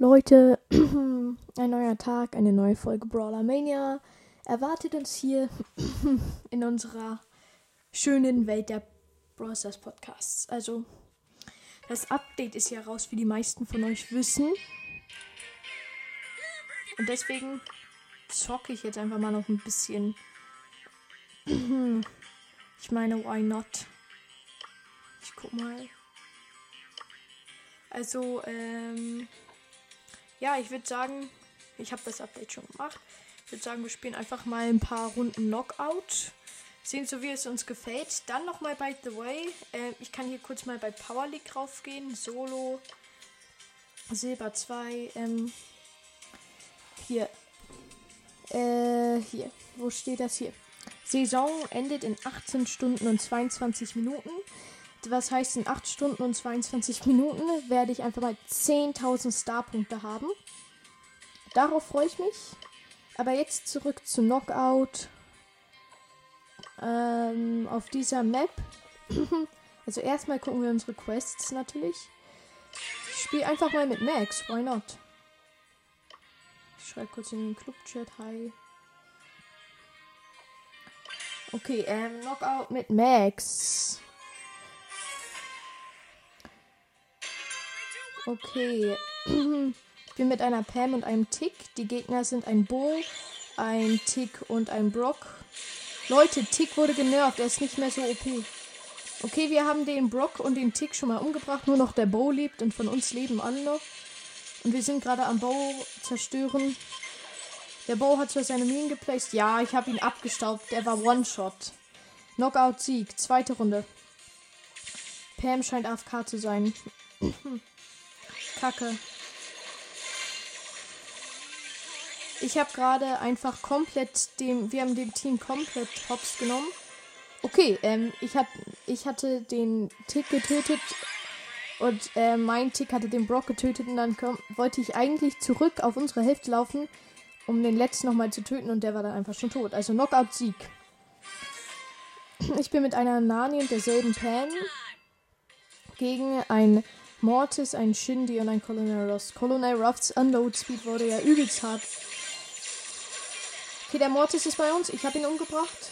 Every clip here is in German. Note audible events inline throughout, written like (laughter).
Leute, (clears throat) ein neuer Tag, eine neue Folge Brawler Mania erwartet uns hier (clears throat) in unserer schönen Welt der Brawl Stars Podcasts. Also, das Update ist ja raus, wie die meisten von euch wissen. Und deswegen zocke ich jetzt einfach mal noch ein bisschen. (clears throat) Ich meine, why not? Ich guck mal. Also, ähm. Ja, ich würde sagen, ich habe das Update schon gemacht. Ich würde sagen, wir spielen einfach mal ein paar Runden Knockout. Sehen so, wie es uns gefällt. Dann nochmal by the way. Äh, ich kann hier kurz mal bei Power League raufgehen. Solo. Silber 2. Ähm, hier. Äh, hier. Wo steht das hier? Saison endet in 18 Stunden und 22 Minuten. Was heißt, in 8 Stunden und 22 Minuten werde ich einfach mal 10.000 Starpunkte haben. Darauf freue ich mich. Aber jetzt zurück zu Knockout. Ähm, auf dieser Map. (clears throat) also erstmal gucken wir unsere Quests natürlich. Ich spiele einfach mal mit Max. Why not? Ich schreibe kurz in den Club-Chat. Hi. Okay, ähm, Knockout mit Max. Okay. (clears throat) Ich bin mit einer Pam und einem Tick. Die Gegner sind ein Bull, ein Tick und ein Brock. Leute, Tick wurde genervt. Er ist nicht mehr so OP. Okay, wir haben den Brock und den Tick schon mal umgebracht. Nur noch der Bow lebt und von uns leben alle noch. Und wir sind gerade am Bow zerstören. Der Bow hat zwar seine Minen geplaced. Ja, ich habe ihn abgestaubt. Der war One-Shot. Knockout-Sieg. Zweite Runde. Pam scheint AFK zu sein. (clears throat) Kacke. Ich habe gerade einfach komplett dem, wir haben dem Team komplett Hops genommen. Okay, ähm, ich, hab, ich hatte den Tick getötet und äh, mein Tick hatte den Brock getötet und dann komm, wollte ich eigentlich zurück auf unsere Hälfte laufen, um den letzten nochmal zu töten und der war dann einfach schon tot. Also Knockout-Sieg. Ich bin mit einer Nani und derselben Pan gegen ein Mortis, ein Shindy und ein Colonel Ross. Colonel Ross Unload Speed wurde ja übelst hart. Okay, der Mortis ist bei uns. Ich habe ihn umgebracht.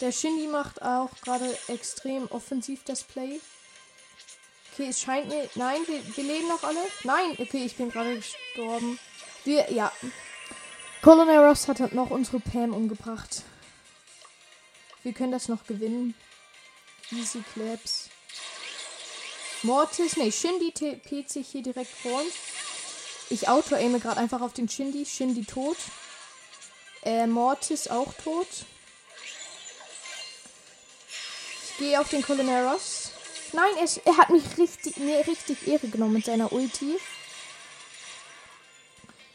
Der Shindy macht auch gerade extrem offensiv das Play. Okay, es scheint mir. Nein, wir, wir leben noch alle. Nein, okay, ich bin gerade gestorben. Wir, ja. Colonel Ross hat noch unsere Pam umgebracht. Wir können das noch gewinnen. Easy Claps. Mortis, nee, Shindy TP't sich hier direkt vor uns. Ich auto-aime gerade einfach auf den Shindy. Shindy tot. Äh, Mortis auch tot. Ich gehe auf den Colonel Ross. Nein, er, er hat mich richtig, mir richtig Ehre genommen mit seiner Ulti.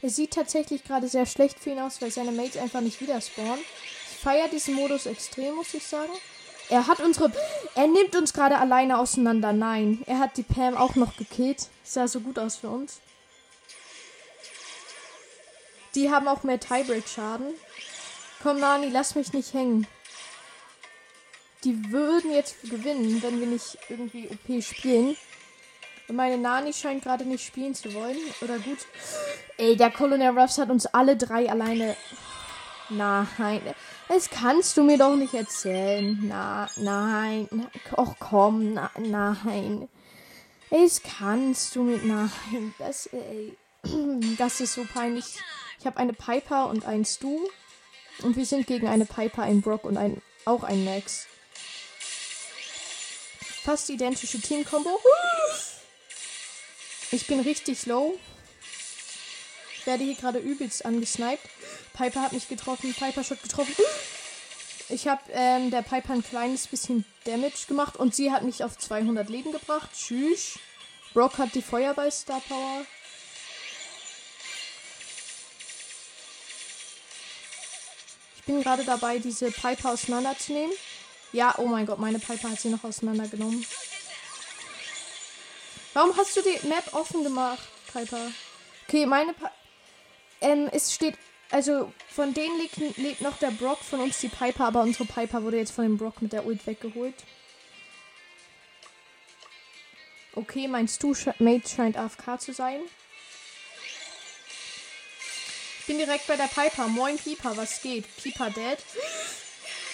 Er sieht tatsächlich gerade sehr schlecht für ihn aus, weil seine Mates einfach nicht wieder spawnen. Ich feiere diesen Modus extrem, muss ich sagen. Er hat unsere. Er nimmt uns gerade alleine auseinander. Nein. Er hat die Pam auch noch gekillt. Sah so gut aus für uns. Die haben auch mehr Tiebreak-Schaden. Komm, Nani, lass mich nicht hängen. Die würden jetzt gewinnen, wenn wir nicht irgendwie OP spielen. Und meine Nani scheint gerade nicht spielen zu wollen. Oder gut. Ey, der Colonel Ruffs hat uns alle drei alleine. Nein. Das kannst du mir doch nicht erzählen. Na, nein. Och komm, na, nein. Das kannst du mit. Nein. Das, ey. (clears throat) Das ist so peinlich. Ich habe eine Piper und ein Stu. Und wir sind gegen eine Piper, ein Brock und ein, auch ein Max. Fast identische Team-Kombo. Ich bin richtig low. Ich werde hier gerade übelst angesniped. Piper hat mich getroffen. Piper Shot getroffen. Ich habe ähm, der Piper ein kleines bisschen Damage gemacht und sie hat mich auf 200 Leben gebracht. Tschüss. Brock hat die Feuerball Star Power. Ich bin gerade dabei, diese Piper auseinanderzunehmen. Ja, oh mein Gott, meine Piper hat sie noch auseinandergenommen. Warum hast du die Map offen gemacht, Piper? Okay, meine Piper. Ähm, es steht. Also, von denen lebt, lebt noch der Brock, von uns die Piper, aber unsere Piper wurde jetzt von dem Brock mit der Ult weggeholt. Okay, mein Stu-Mate scheint AFK zu sein. Ich bin direkt bei der Piper. Moin Piper, was geht? Piper dead.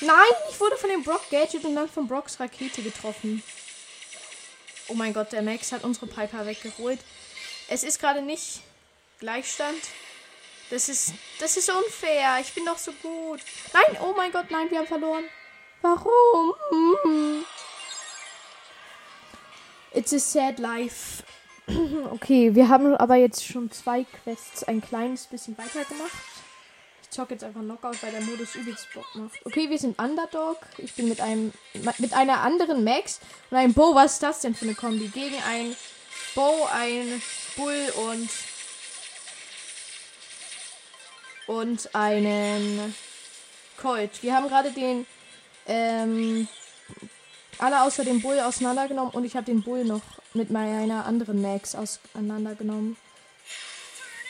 Nein, ich wurde von dem Brock Gadget und dann von Brocks Rakete getroffen. Oh mein Gott, der Max hat unsere Piper weggeholt. Es ist gerade nicht Gleichstand. Das ist, das ist unfair. Ich bin doch so gut. Nein, oh mein Gott, nein, wir haben verloren. Warum? It's a sad life. (clears throat) Okay, wir haben aber jetzt schon zwei Quests ein kleines bisschen weitergemacht. Ich zocke jetzt einfach Knockout, weil der Modus übelst Bock macht. Okay, wir sind Underdog. Ich bin mit einem mit einer anderen Max und einem Bo. Was ist das denn für eine Kombi? Gegen ein Bo, ein Bull und und einen Colt. Wir haben gerade den ähm, alle außer dem Bull auseinandergenommen und ich habe den Bull noch mit meiner anderen Max auseinandergenommen.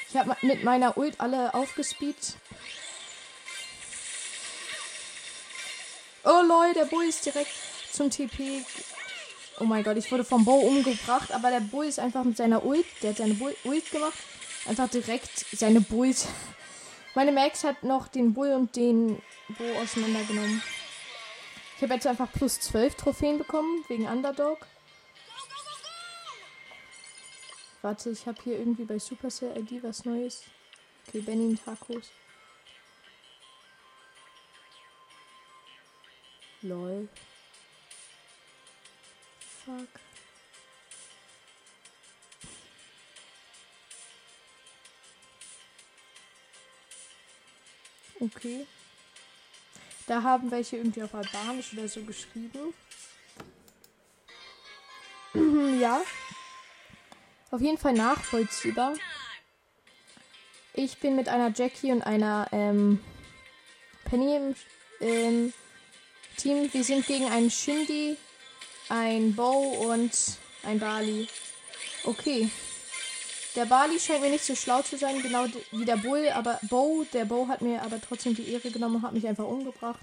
Ich habe mit meiner Ult alle aufgespeedt. Oh lol, der Bull ist direkt zum TP. Oh mein Gott, ich wurde vom Bo umgebracht, aber der Bull ist einfach mit seiner Ult, der hat seine Bull Ult gemacht, einfach direkt seine Bulls. Meine Max hat noch den Bull und den Bo auseinandergenommen. Ich habe jetzt einfach plus 12 Trophäen bekommen, wegen Underdog. Warte, ich habe hier irgendwie bei Supercell ID was Neues. Okay, Benny Tacos. Lol. Fuck. Okay. Da haben welche irgendwie auf Albanisch oder so geschrieben. (clears throat) ja. Auf jeden Fall nachvollziehbar. Ich bin mit einer Jackie und einer ähm, Penny im ähm, Team. Wir sind gegen einen Shindy, ein Bow und ein Bali. Okay. Der Bali scheint mir nicht so schlau zu sein, genau wie der Bull, aber Bo, der Bo hat mir aber trotzdem die Ehre genommen und hat mich einfach umgebracht.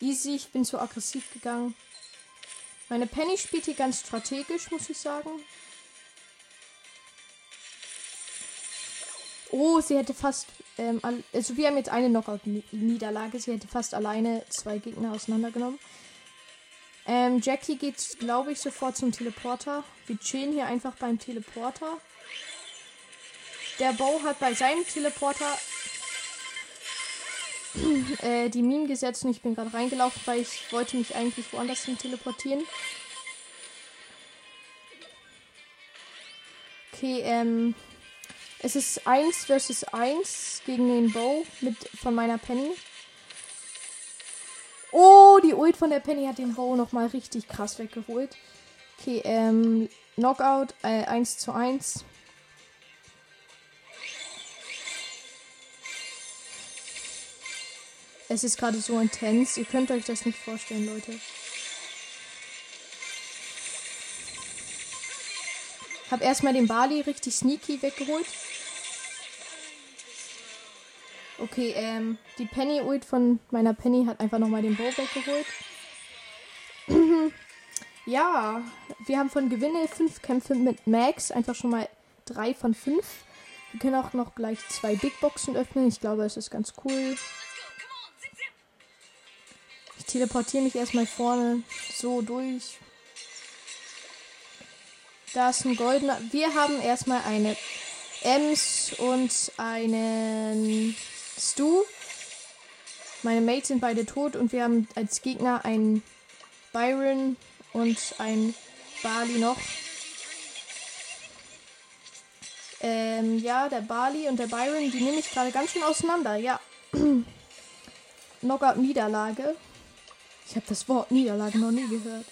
Easy, ich bin zu aggressiv gegangen. Meine Penny spielt hier ganz strategisch, muss ich sagen. Oh, sie hätte fast. Ähm, also, wir haben jetzt eine Knockout-Niederlage. Sie hätte fast alleine zwei Gegner auseinandergenommen. Ähm, Jackie geht, glaube ich, sofort zum Teleporter. Wir chillen hier einfach beim Teleporter. Der Bo hat bei seinem Teleporter äh, die Minen gesetzt und ich bin gerade reingelaufen, weil ich wollte mich eigentlich woanders hin teleportieren. Okay, ähm. Es ist 1 versus 1 gegen den Bow mit, von meiner Penny. Oh, die Ult von der Penny hat den Bow nochmal richtig krass weggeholt. Okay, ähm, Knockout äh, 1 zu 1. Es ist gerade so intens. Ihr könnt euch das nicht vorstellen, Leute. Hab erstmal den Bali richtig sneaky weggeholt. Okay, ähm, die Penny Ult von meiner Penny hat einfach nochmal den Bow weggeholt. (clears throat) ja, wir haben von Gewinne fünf Kämpfe mit Max einfach schon mal drei von fünf. Wir können auch noch gleich zwei Big Boxen öffnen. Ich glaube, es ist ganz cool teleportiere mich erstmal vorne so durch. Da ist ein goldener. Wir haben erstmal eine Ems und einen Stu. Meine Mates sind beide tot und wir haben als Gegner einen Byron und ein Bali noch. Ähm, ja, der Bali und der Byron, die nehme ich gerade ganz schön auseinander, ja. (clears throat) Knockout-Niederlage. Ich habe das Wort Niederlage noch nie gehört.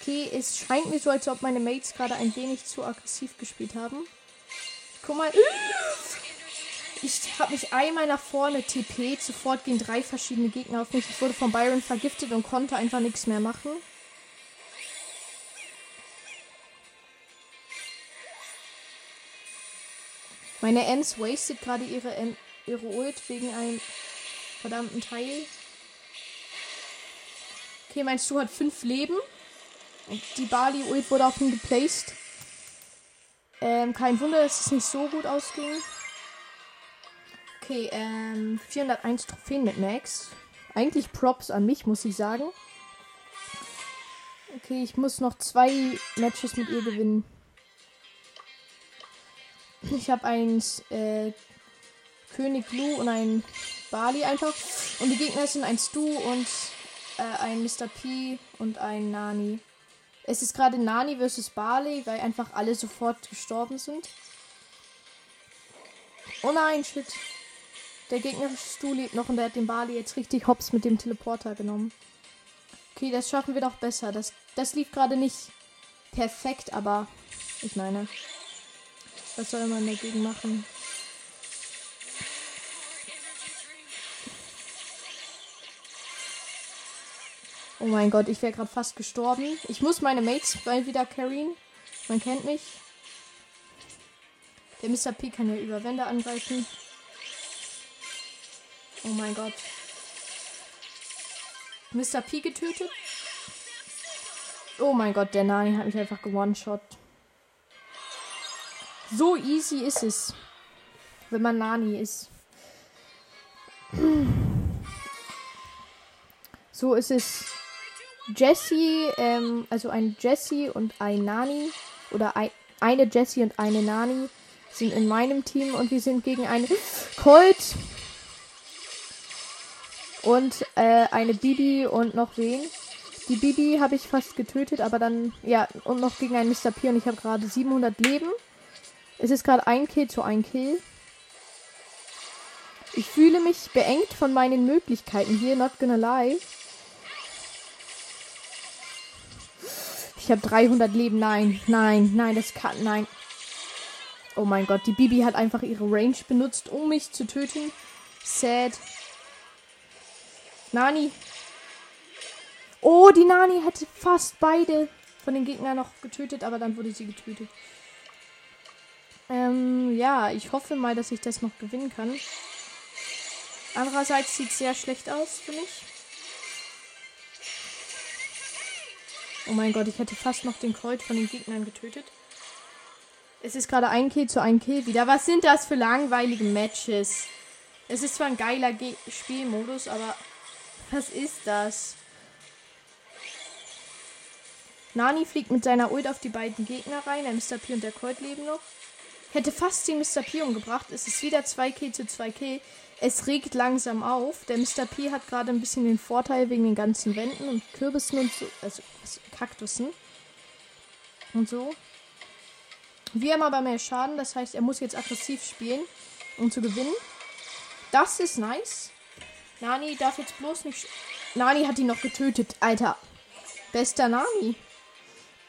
Okay, es scheint mir so, als ob meine Mates gerade ein wenig zu aggressiv gespielt haben. Guck mal. Ich habe mich einmal nach vorne TP. Sofort gehen drei verschiedene Gegner auf mich. Ich wurde von Byron vergiftet und konnte einfach nichts mehr machen. Meine Ems wastet gerade ihre, ihre Ult wegen einem verdammten Teil. Okay, mein Stu hat fünf Leben. Und die Bali Ult wurde auf ihn geplaced. Ähm, kein Wunder, dass es nicht so gut ausging. Okay, ähm, 401 Trophäen mit Max. Eigentlich Props an mich, muss ich sagen. Okay, ich muss noch zwei Matches mit ihr gewinnen. Ich habe eins äh, König Lu und ein Bali einfach. Und die Gegner sind ein Stu und äh, ein Mr. P und ein Nani. Es ist gerade Nani versus Barley, weil einfach alle sofort gestorben sind. Oh nein, shit. Der gegnerische Stu lebt noch und der hat den Barley jetzt richtig hops mit dem Teleporter genommen. Okay, das schaffen wir doch besser. Das, das lief gerade nicht perfekt, aber ich meine, was soll man dagegen machen? Oh mein Gott, ich wäre gerade fast gestorben. Ich muss meine Mates mal wieder carryen. Man kennt mich. Der Mr. P kann ja über Wände angreifen. Oh mein Gott. Mr. P getötet. Oh mein Gott, der Nani hat mich einfach gewone-shot. So easy ist es, wenn man Nani ist. So ist es Jessie, ähm, also ein Jessie und ein Nani oder ein, eine Jessie und eine Nani sind in meinem Team und wir sind gegen eine Colt und äh, eine Bibi und noch wen. Die Bibi habe ich fast getötet, aber dann, ja, und noch gegen einen Mr. P und ich habe gerade 700 Leben. Es ist gerade ein Kill zu ein Kill. Ich fühle mich beengt von meinen Möglichkeiten hier, not gonna lie. Habe 300 Leben. Nein, nein, nein, das kann, nein. Oh mein Gott, die Bibi hat einfach ihre Range benutzt, um mich zu töten. Sad. Nani. Oh, die Nani hätte fast beide von den Gegnern noch getötet, aber dann wurde sie getötet. Ähm, ja, ich hoffe mal, dass ich das noch gewinnen kann. Andererseits sieht es sehr schlecht aus für mich. Oh mein Gott, ich hätte fast noch den Kreuz von den Gegnern getötet. Es ist gerade ein Kill zu einem Kill wieder. Was sind das für langweilige Matches? Es ist zwar ein geiler Ge Spielmodus, aber was ist das? Nani fliegt mit seiner Ult auf die beiden Gegner rein. Der Mr. P und der Colt leben noch. Hätte fast den Mr. P umgebracht. Es ist wieder 2 Kill zu 2 Kill. Es regt langsam auf. Der Mr. P hat gerade ein bisschen den Vorteil wegen den ganzen Wänden und Kürbissen und so. Also Kaktussen. Und so. Wir haben aber mehr Schaden. Das heißt, er muss jetzt aggressiv spielen, um zu gewinnen. Das ist nice. Nani darf jetzt bloß nicht. Nani hat ihn noch getötet. Alter. Bester Nani.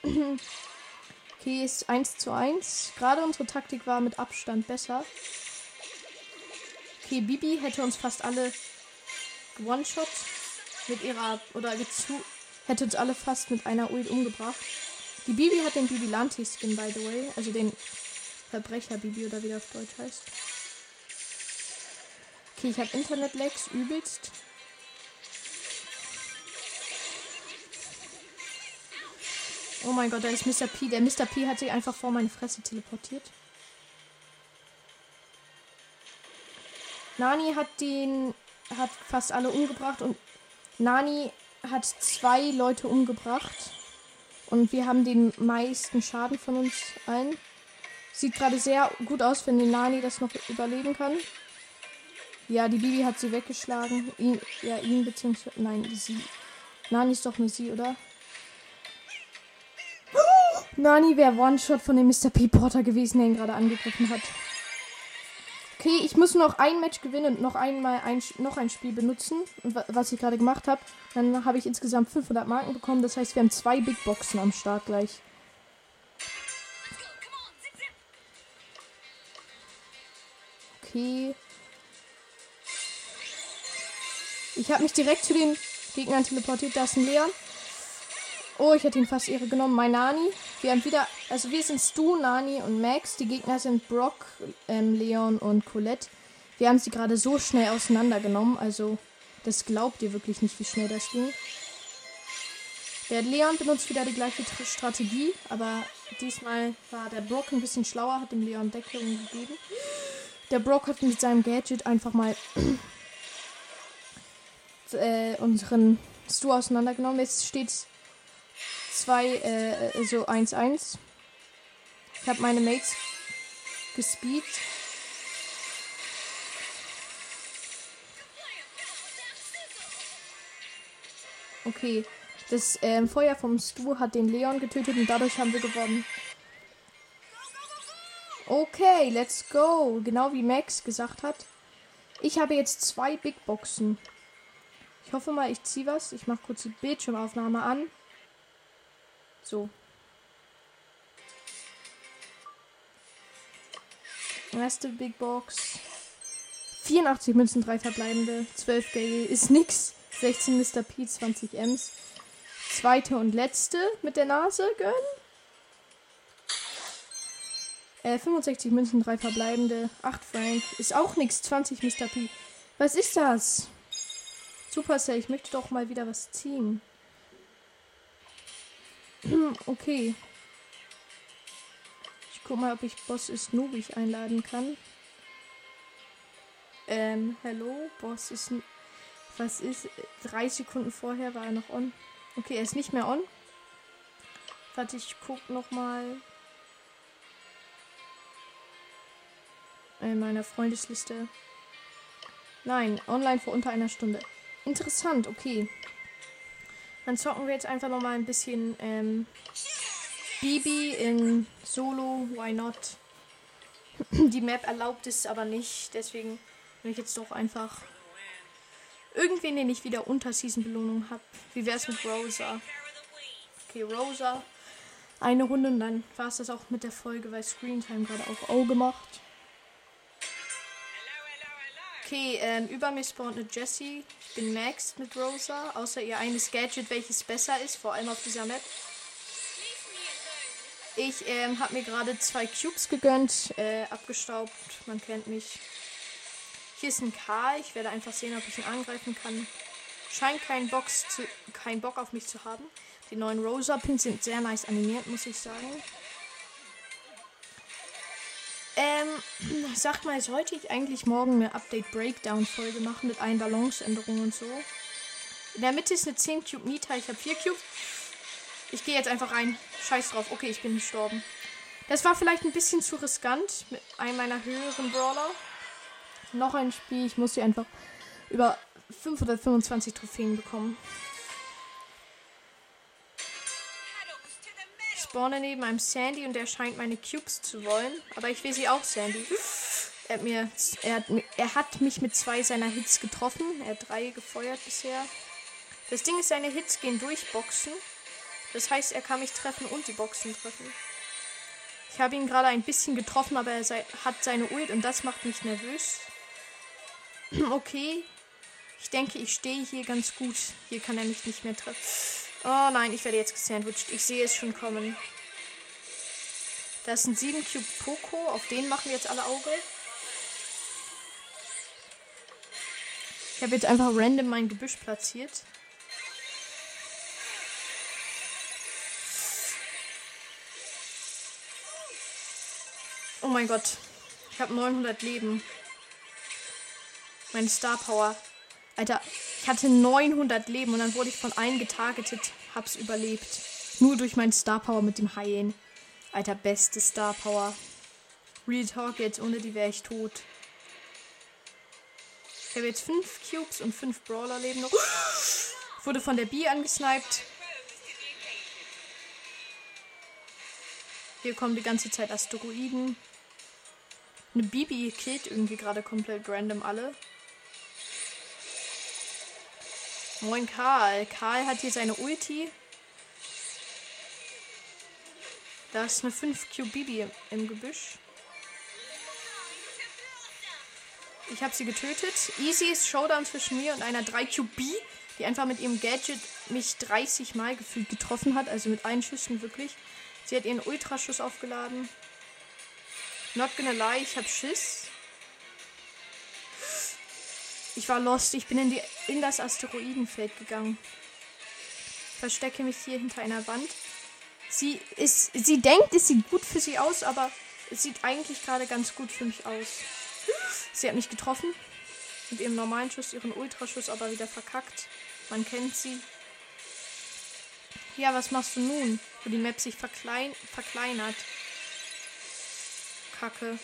(clears throat) okay, ist 1 zu 1. Gerade unsere Taktik war mit Abstand besser. Okay, Bibi hätte uns fast alle One-Shot mit ihrer. Oder zu, hätte uns alle fast mit einer Ult umgebracht. Die Bibi hat den Bibi Lanti Skin, by the way. Also den Verbrecher Bibi oder wie der auf Deutsch heißt. Okay, ich habe Internet-Lags übelst. Oh mein Gott, da ist Mr. P. Der Mr. P hat sich einfach vor meine Fresse teleportiert. Nani hat den, hat fast alle umgebracht und Nani hat zwei Leute umgebracht. Und wir haben den meisten Schaden von uns allen. Sieht gerade sehr gut aus, wenn die Nani das noch überleben kann. Ja, die Bibi hat sie weggeschlagen. Ihn, ja, ihn beziehungsweise. Nein, sie. Nani ist doch nur sie, oder? Nani wäre One-Shot von dem Mr. P. Porter gewesen, der ihn gerade angegriffen hat. Okay, ich muss noch ein Match gewinnen und noch einmal ein, noch ein Spiel benutzen, was ich gerade gemacht habe. Dann habe ich insgesamt 500 Marken bekommen. Das heißt, wir haben zwei Big Boxen am Start gleich. Okay. Ich habe mich direkt zu den Gegnern teleportiert. Da ist ein Leon. Oh, ich hätte ihn fast ihre genommen. Mein Nani. Wir haben wieder, also wir sind Stu, Nani und Max. Die Gegner sind Brock, ähm, Leon und Colette. Wir haben sie gerade so schnell auseinandergenommen. Also, das glaubt ihr wirklich nicht, wie schnell das ging. Der Leon benutzt wieder die gleiche Strategie, aber diesmal war der Brock ein bisschen schlauer, hat dem Leon Deckung gegeben. Der Brock hat mit seinem Gadget einfach mal (clears throat) äh, unseren Stu auseinandergenommen. Jetzt steht 2, äh, so 1-1. Ich habe meine Mates gespeed. Okay. Das ähm, Feuer vom Stu hat den Leon getötet und dadurch haben wir gewonnen. Okay, let's go. Genau wie Max gesagt hat. Ich habe jetzt zwei Big Boxen. Ich hoffe mal, ich ziehe was. Ich mache kurz die Bildschirmaufnahme an. So. Erste Big Box. 84 Münzen, 3 verbleibende. 12 Gale ist nix. 16 Mr. P, 20 Ms. Zweite und letzte mit der Nase gönnen. Äh, 65 Münzen, 3 verbleibende. 8 Frank. Ist auch nix. 20 Mr. P. Was ist das? Supercell, ich möchte doch mal wieder was ziehen. Okay. Ich guck mal, ob ich Boss ist Nubig einladen kann. Ähm, hello, Boss ist. Was ist. Drei Sekunden vorher war er noch on. Okay, er ist nicht mehr on. Warte, ich guck noch mal. In meiner Freundesliste. Nein, online vor unter einer Stunde. Interessant, okay. Dann zocken wir jetzt einfach noch mal ein bisschen ähm, Bibi in Solo. Why not? Die Map erlaubt es aber nicht. Deswegen will ich jetzt doch einfach irgendwen, den ich wieder unter Season Belohnung habe. Wie wäre es mit Rosa? Okay, Rosa. Eine Runde und dann war es das auch mit der Folge, weil Screentime gerade auf O gemacht. Okay, ähm, über mir spawnt eine Jessie. Ich bin maxed mit Rosa, außer ihr eines Gadget, welches besser ist, vor allem auf dieser Map. Ich ähm, habe mir gerade zwei Cubes gegönnt, äh, abgestaubt, man kennt mich. Hier ist ein Karl, ich werde einfach sehen, ob ich ihn angreifen kann. Scheint keinen, Box zu, keinen Bock auf mich zu haben. Die neuen Rosa-Pins sind sehr nice animiert, muss ich sagen. Ähm, sagt mal, sollte ich eigentlich morgen eine Update-Breakdown-Folge machen mit allen Balanceänderungen und so? In der Mitte ist eine 10 Cube Nita. Ich habe 4 Cubes. Ich gehe jetzt einfach rein. Scheiß drauf. Okay, ich bin gestorben. Das war vielleicht ein bisschen zu riskant mit einem meiner höheren Brawler. Noch ein Spiel. Ich muss hier einfach über 525 Trophäen bekommen. Spawne neben einem Sandy und er scheint meine Cubes zu wollen. Aber ich will sie auch, Sandy. Er hat, mir, er, hat, er hat mich mit zwei seiner Hits getroffen. Er hat drei gefeuert bisher. Das Ding ist, seine Hits gehen durch Boxen. Das heißt, er kann mich treffen und die Boxen treffen. Ich habe ihn gerade ein bisschen getroffen, aber er sei, hat seine Ult und das macht mich nervös. (clears throat) okay. Ich denke, ich stehe hier ganz gut. Hier kann er mich nicht mehr treffen. Oh nein, ich werde jetzt gesandwiched. Ich sehe es schon kommen. Das ist ein 7 Cube Poco. Auf den machen wir jetzt alle Auge. Ich habe jetzt einfach random mein Gebüsch platziert. Oh mein Gott. Ich habe 900 Leben. Meine Star Power. Alter, ich hatte 900 Leben und dann wurde ich von allen getargetet. Hab's überlebt. Nur durch meinen Star Power mit dem Haien. Alter, beste Star Power. Real Talk jetzt, ohne die wäre ich tot. Ich habe jetzt 5 Cubes und 5 Brawler leben noch. (gasps) Wurde von der Bee angesniped. Hier kommen die ganze Zeit Asteroiden. Eine Bibi killt irgendwie gerade komplett random alle. Moin Karl. Karl hat hier seine Ulti. Da ist eine 5 QBB im Gebüsch. Ich habe sie getötet. Easy ist Showdown zwischen mir und einer 3 QB, die einfach mit ihrem Gadget mich 30 Mal gefühlt getroffen hat. Also mit allen Schüssen wirklich. Sie hat ihren Ultraschuss aufgeladen. Not gonna lie, ich hab Schiss. Ich war lost. Ich bin in, die, in das Asteroidenfeld gegangen. Verstecke mich hier hinter einer Wand. Sie ist. Sie denkt, es sieht gut für sie aus, aber es sieht eigentlich gerade ganz gut für mich aus. Sie hat mich getroffen. Mit ihrem normalen Schuss, ihren Ultraschuss aber wieder verkackt. Man kennt sie. Ja, was machst du nun, wo die Map sich verklein verkleinert? Kacke.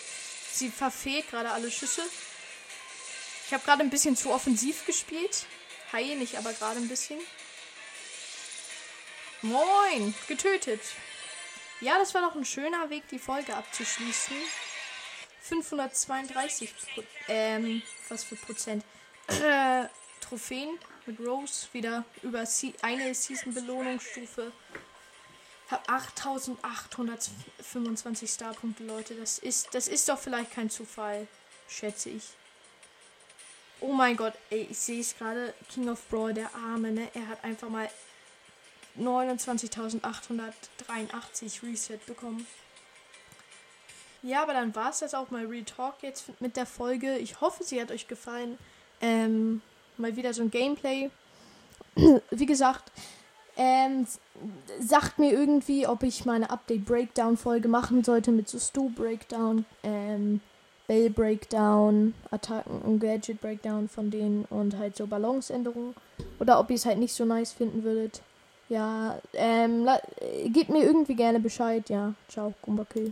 Sie verfehlt gerade alle Schüsse. Ich habe gerade ein bisschen zu offensiv gespielt. Hi, nicht, aber gerade ein bisschen. Moin, getötet. Ja, das war doch ein schöner Weg, die Folge abzuschließen. 532 Pro ähm, was für Prozent? Äh, Trophäen mit Rose wieder über eine Season-Belohnungsstufe. Hab 8825 Starpunkte, Leute. Das ist, das ist doch vielleicht kein Zufall, schätze ich. Oh mein Gott, ey, ich sehe es gerade. King of Brawl, der Arme, ne? Er hat einfach mal 29.883 Reset bekommen. Ja, aber dann war es das auch mal Real Talk jetzt mit der Folge. Ich hoffe, sie hat euch gefallen. Ähm, mal wieder so ein Gameplay. (clears throat) Wie gesagt, ähm, sagt mir irgendwie, ob ich meine Update-Breakdown-Folge machen sollte mit so Stu-Breakdown, ähm, Bell-Breakdown, Attacken- und Gadget-Breakdown von denen und halt so Balanceänderungen. Oder ob ihr es halt nicht so nice finden würdet. Ja, ähm, gebt mir irgendwie gerne Bescheid. Ja, ciao, Gumbakill.